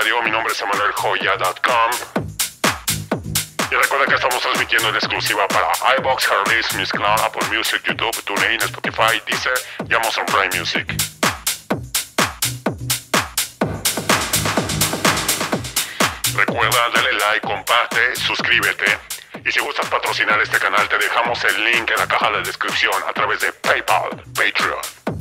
Radio, mi nombre es EmanuelJoya.com. Y recuerda que estamos transmitiendo en exclusiva para iBox, Harleys, Miss Cloud, Apple Music, YouTube, TuneIn, Spotify, Deezer y Amazon Prime Music. Recuerda, dale like, comparte, suscríbete. Y si gustas patrocinar este canal, te dejamos el link en la caja de descripción a través de PayPal, Patreon.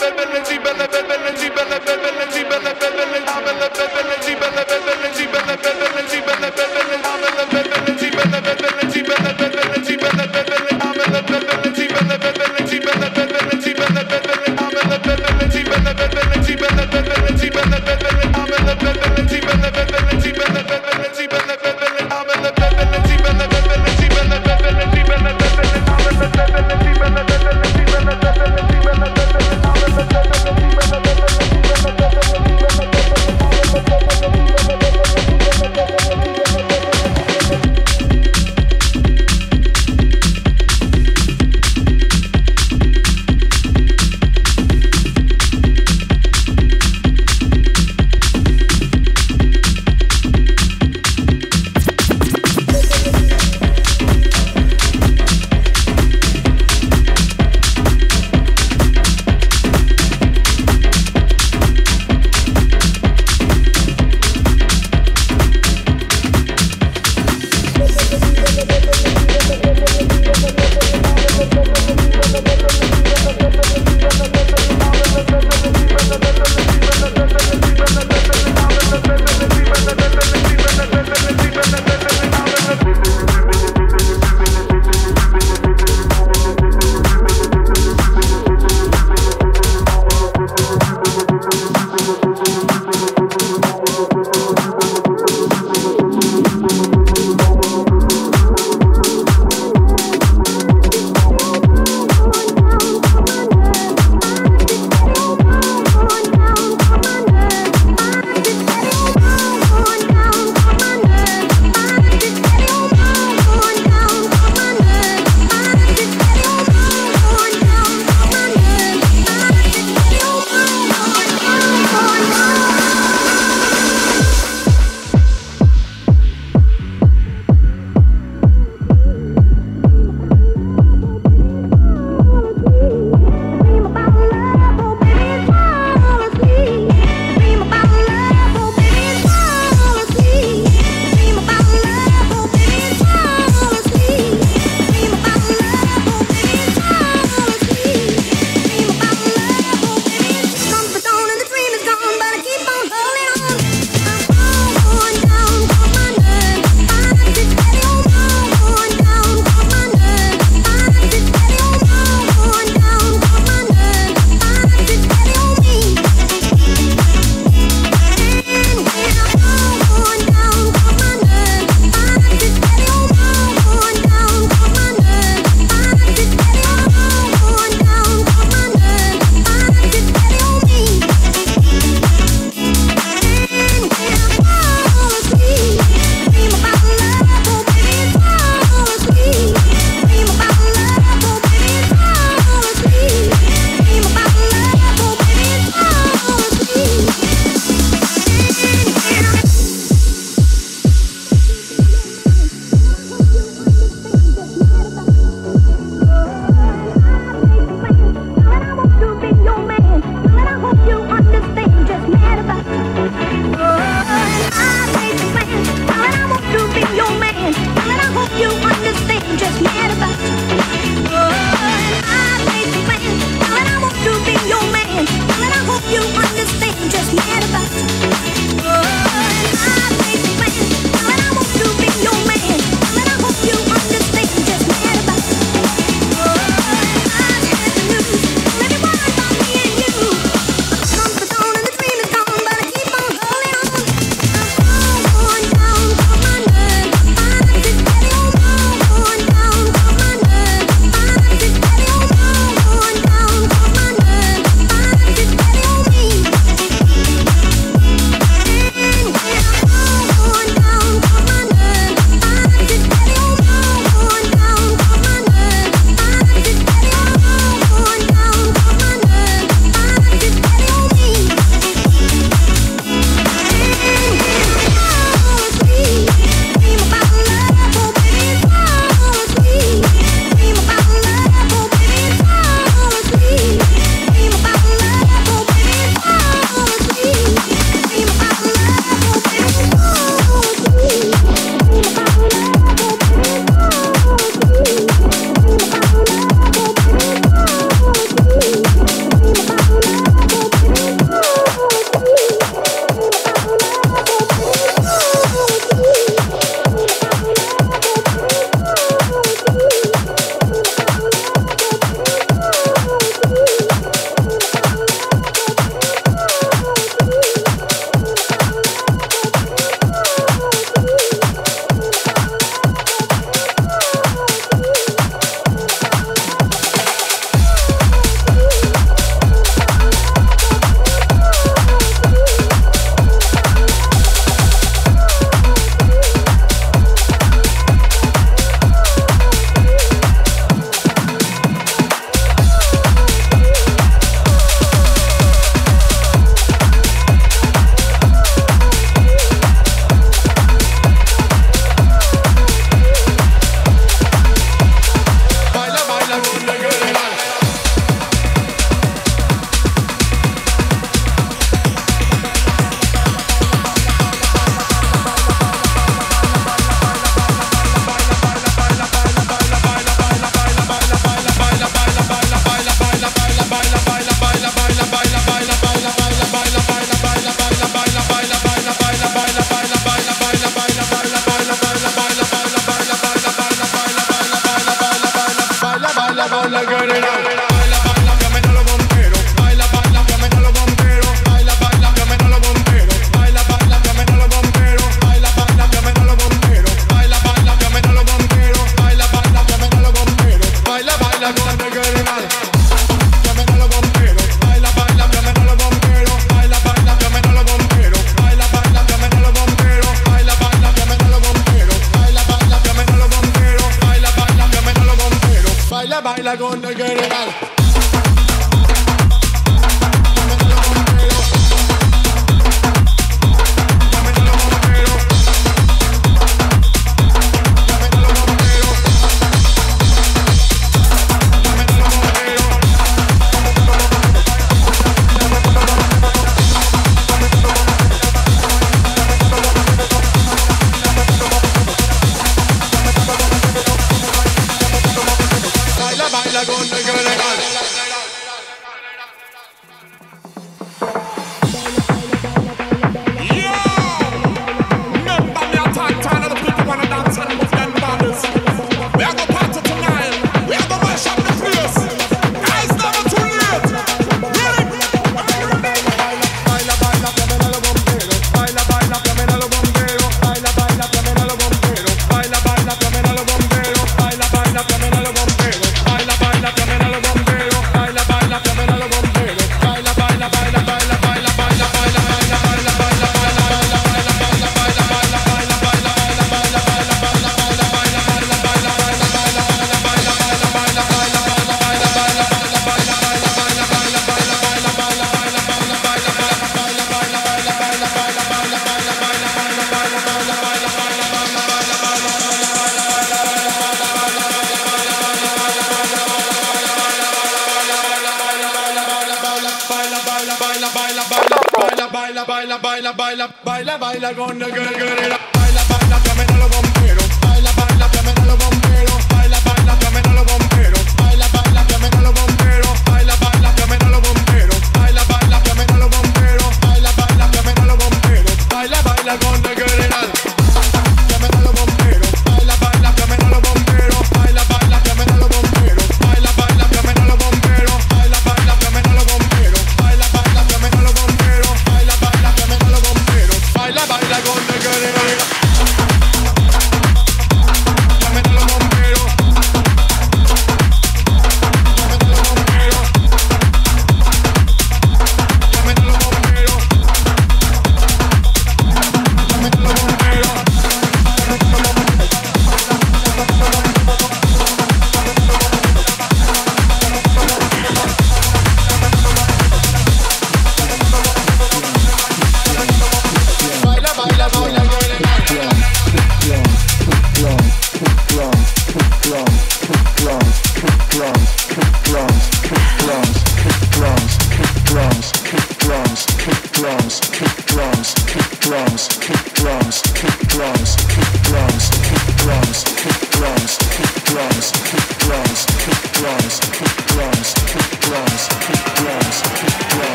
belle, belle, belle, belle,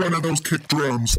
one of those kick drums.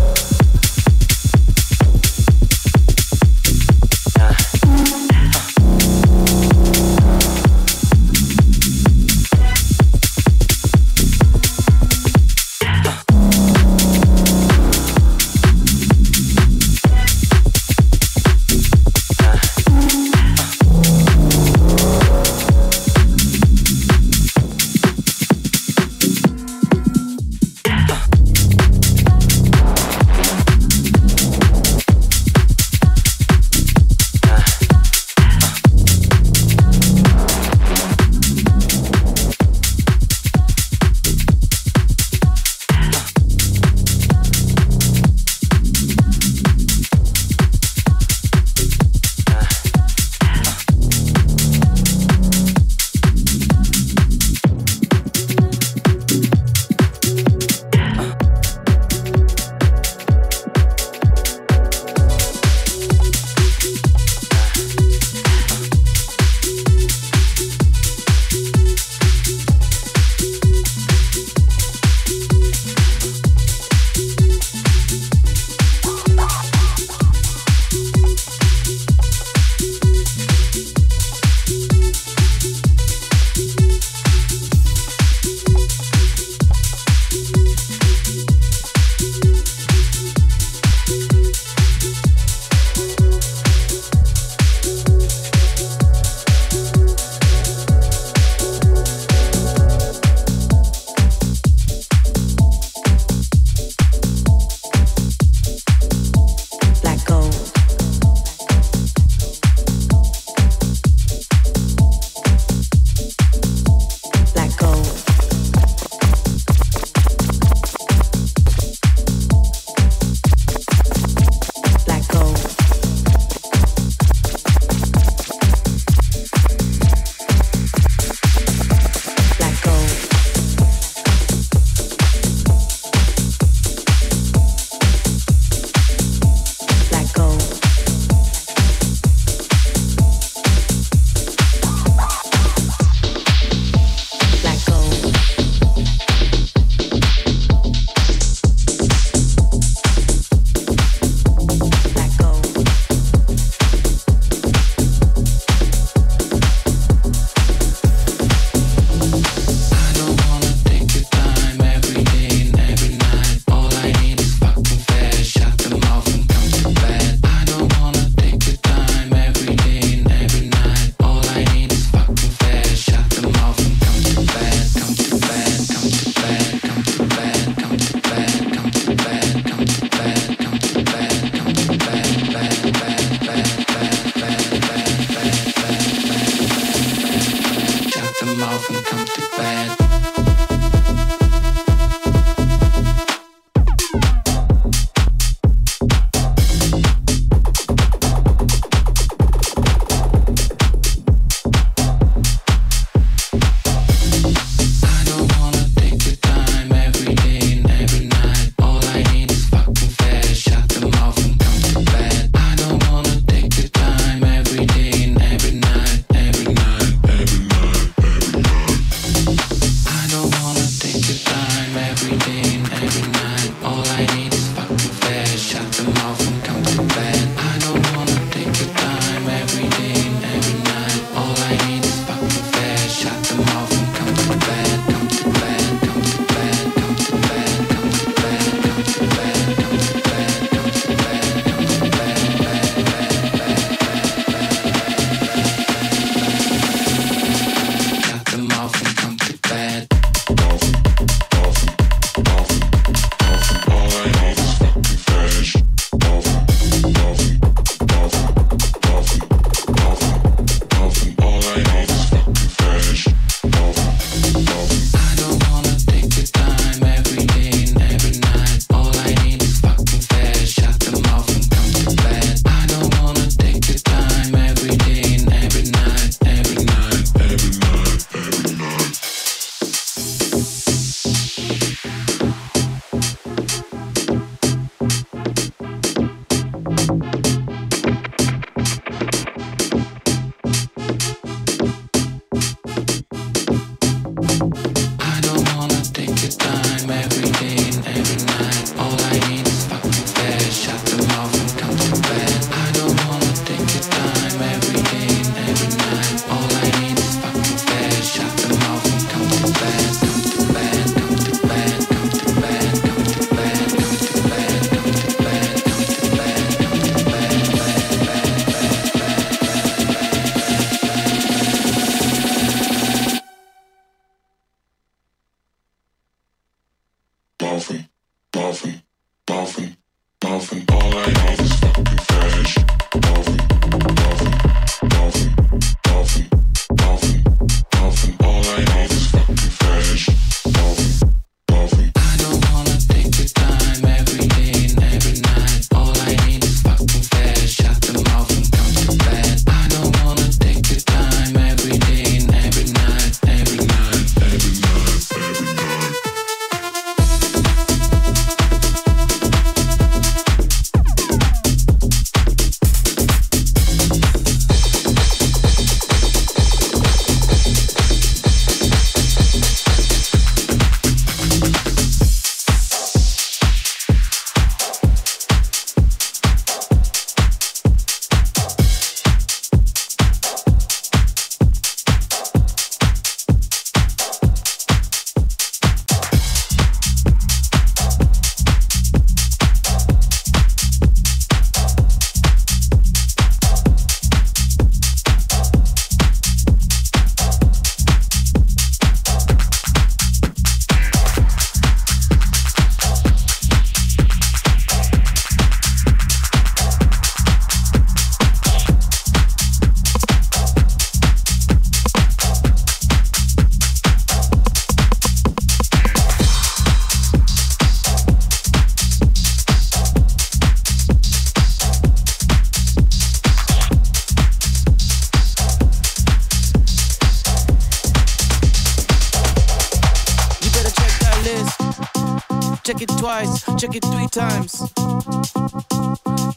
times.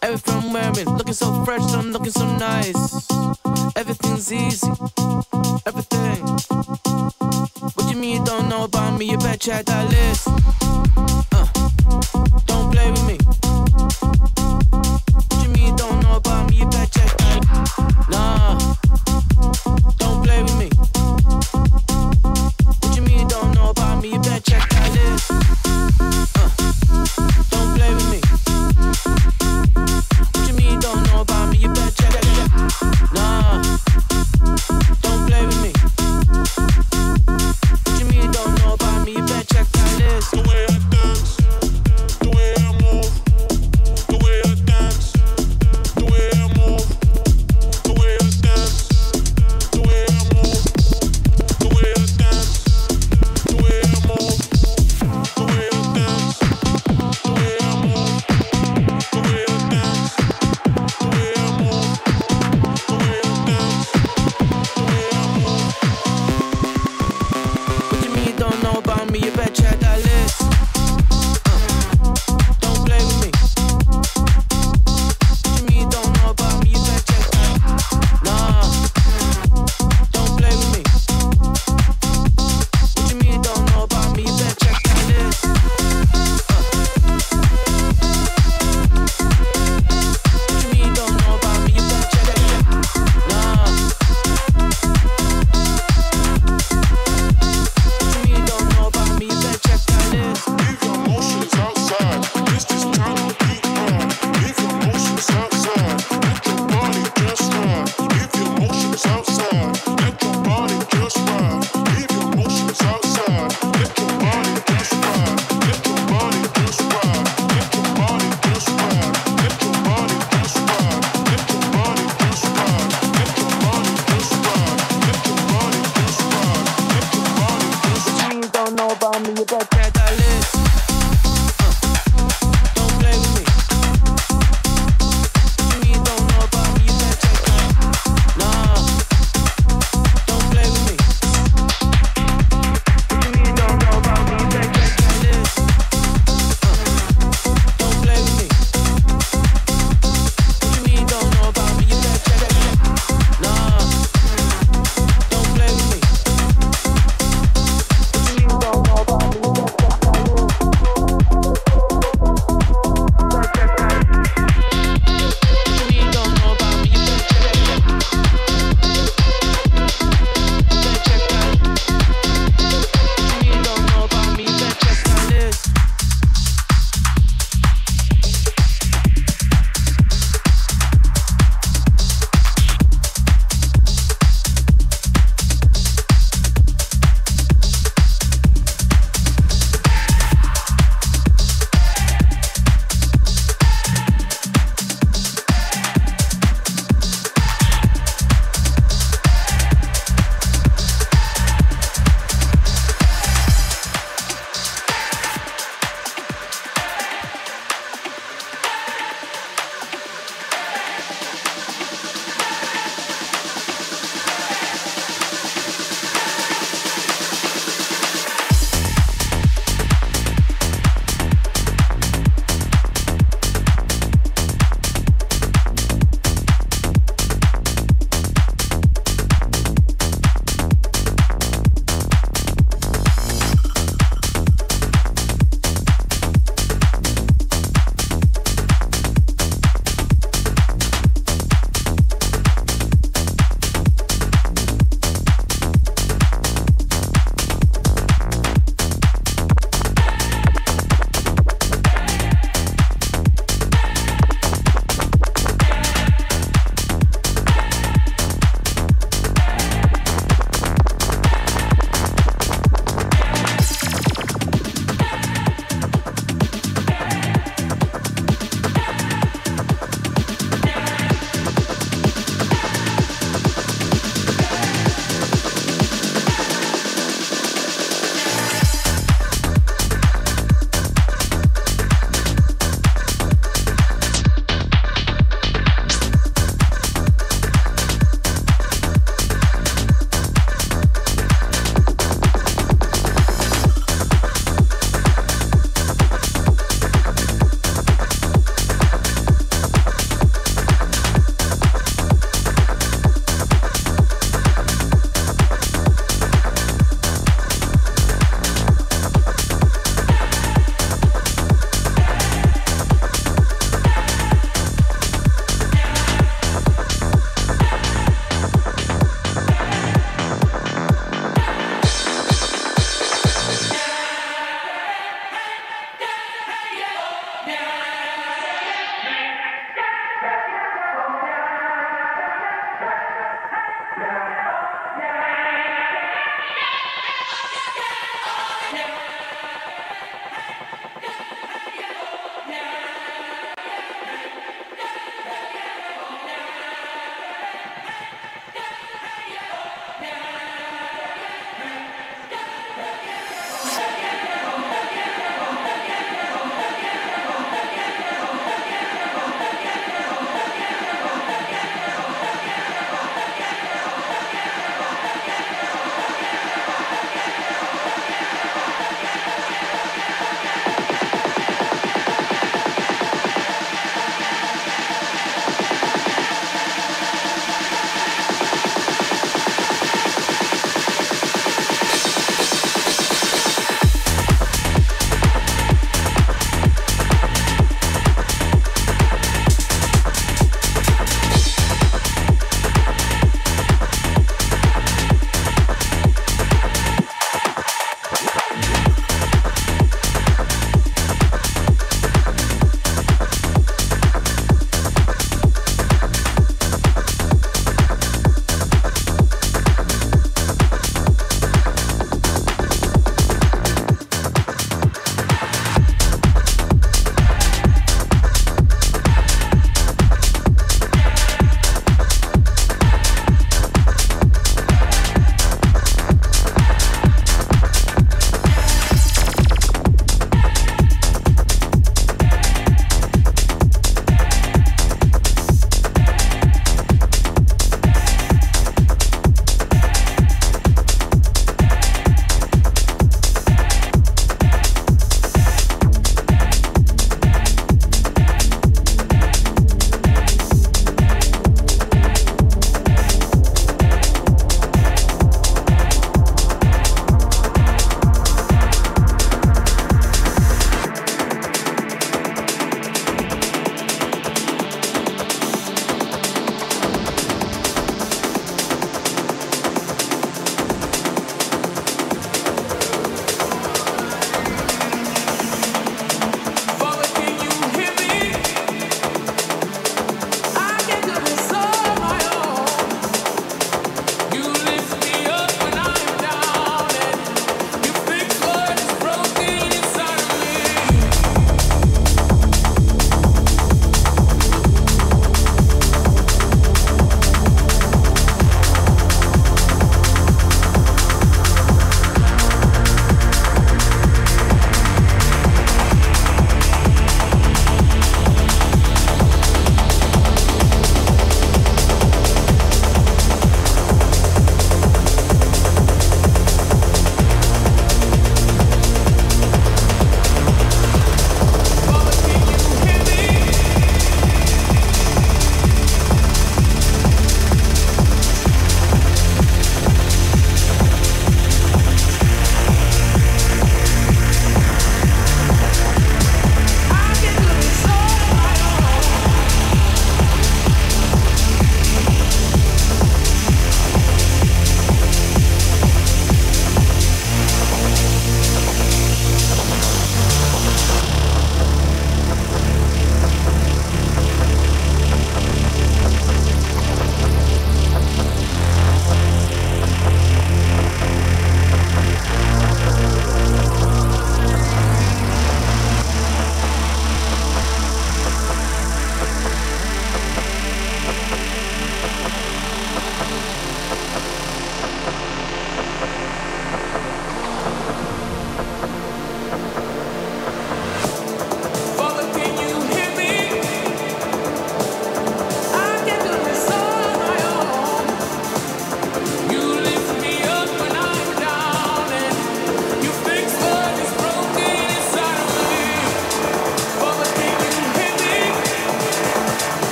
Everything I'm wearing, looking so fresh, and I'm looking so nice. Everything's easy, everything. What you mean you don't know about me? You bet you had that list.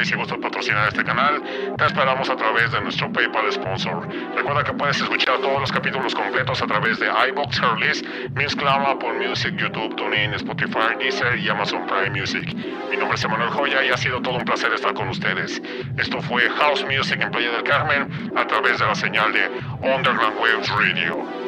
Y si gustas patrocinar este canal, te esperamos a través de nuestro PayPal sponsor. Recuerda que puedes escuchar todos los capítulos completos a través de iBox, Herlist, Mixcloud, Apple Music, YouTube, TuneIn, Spotify, Deezer y Amazon Prime Music. Mi nombre es Emanuel Joya y ha sido todo un placer estar con ustedes. Esto fue House Music en Playa del Carmen a través de la señal de Underground Waves Radio.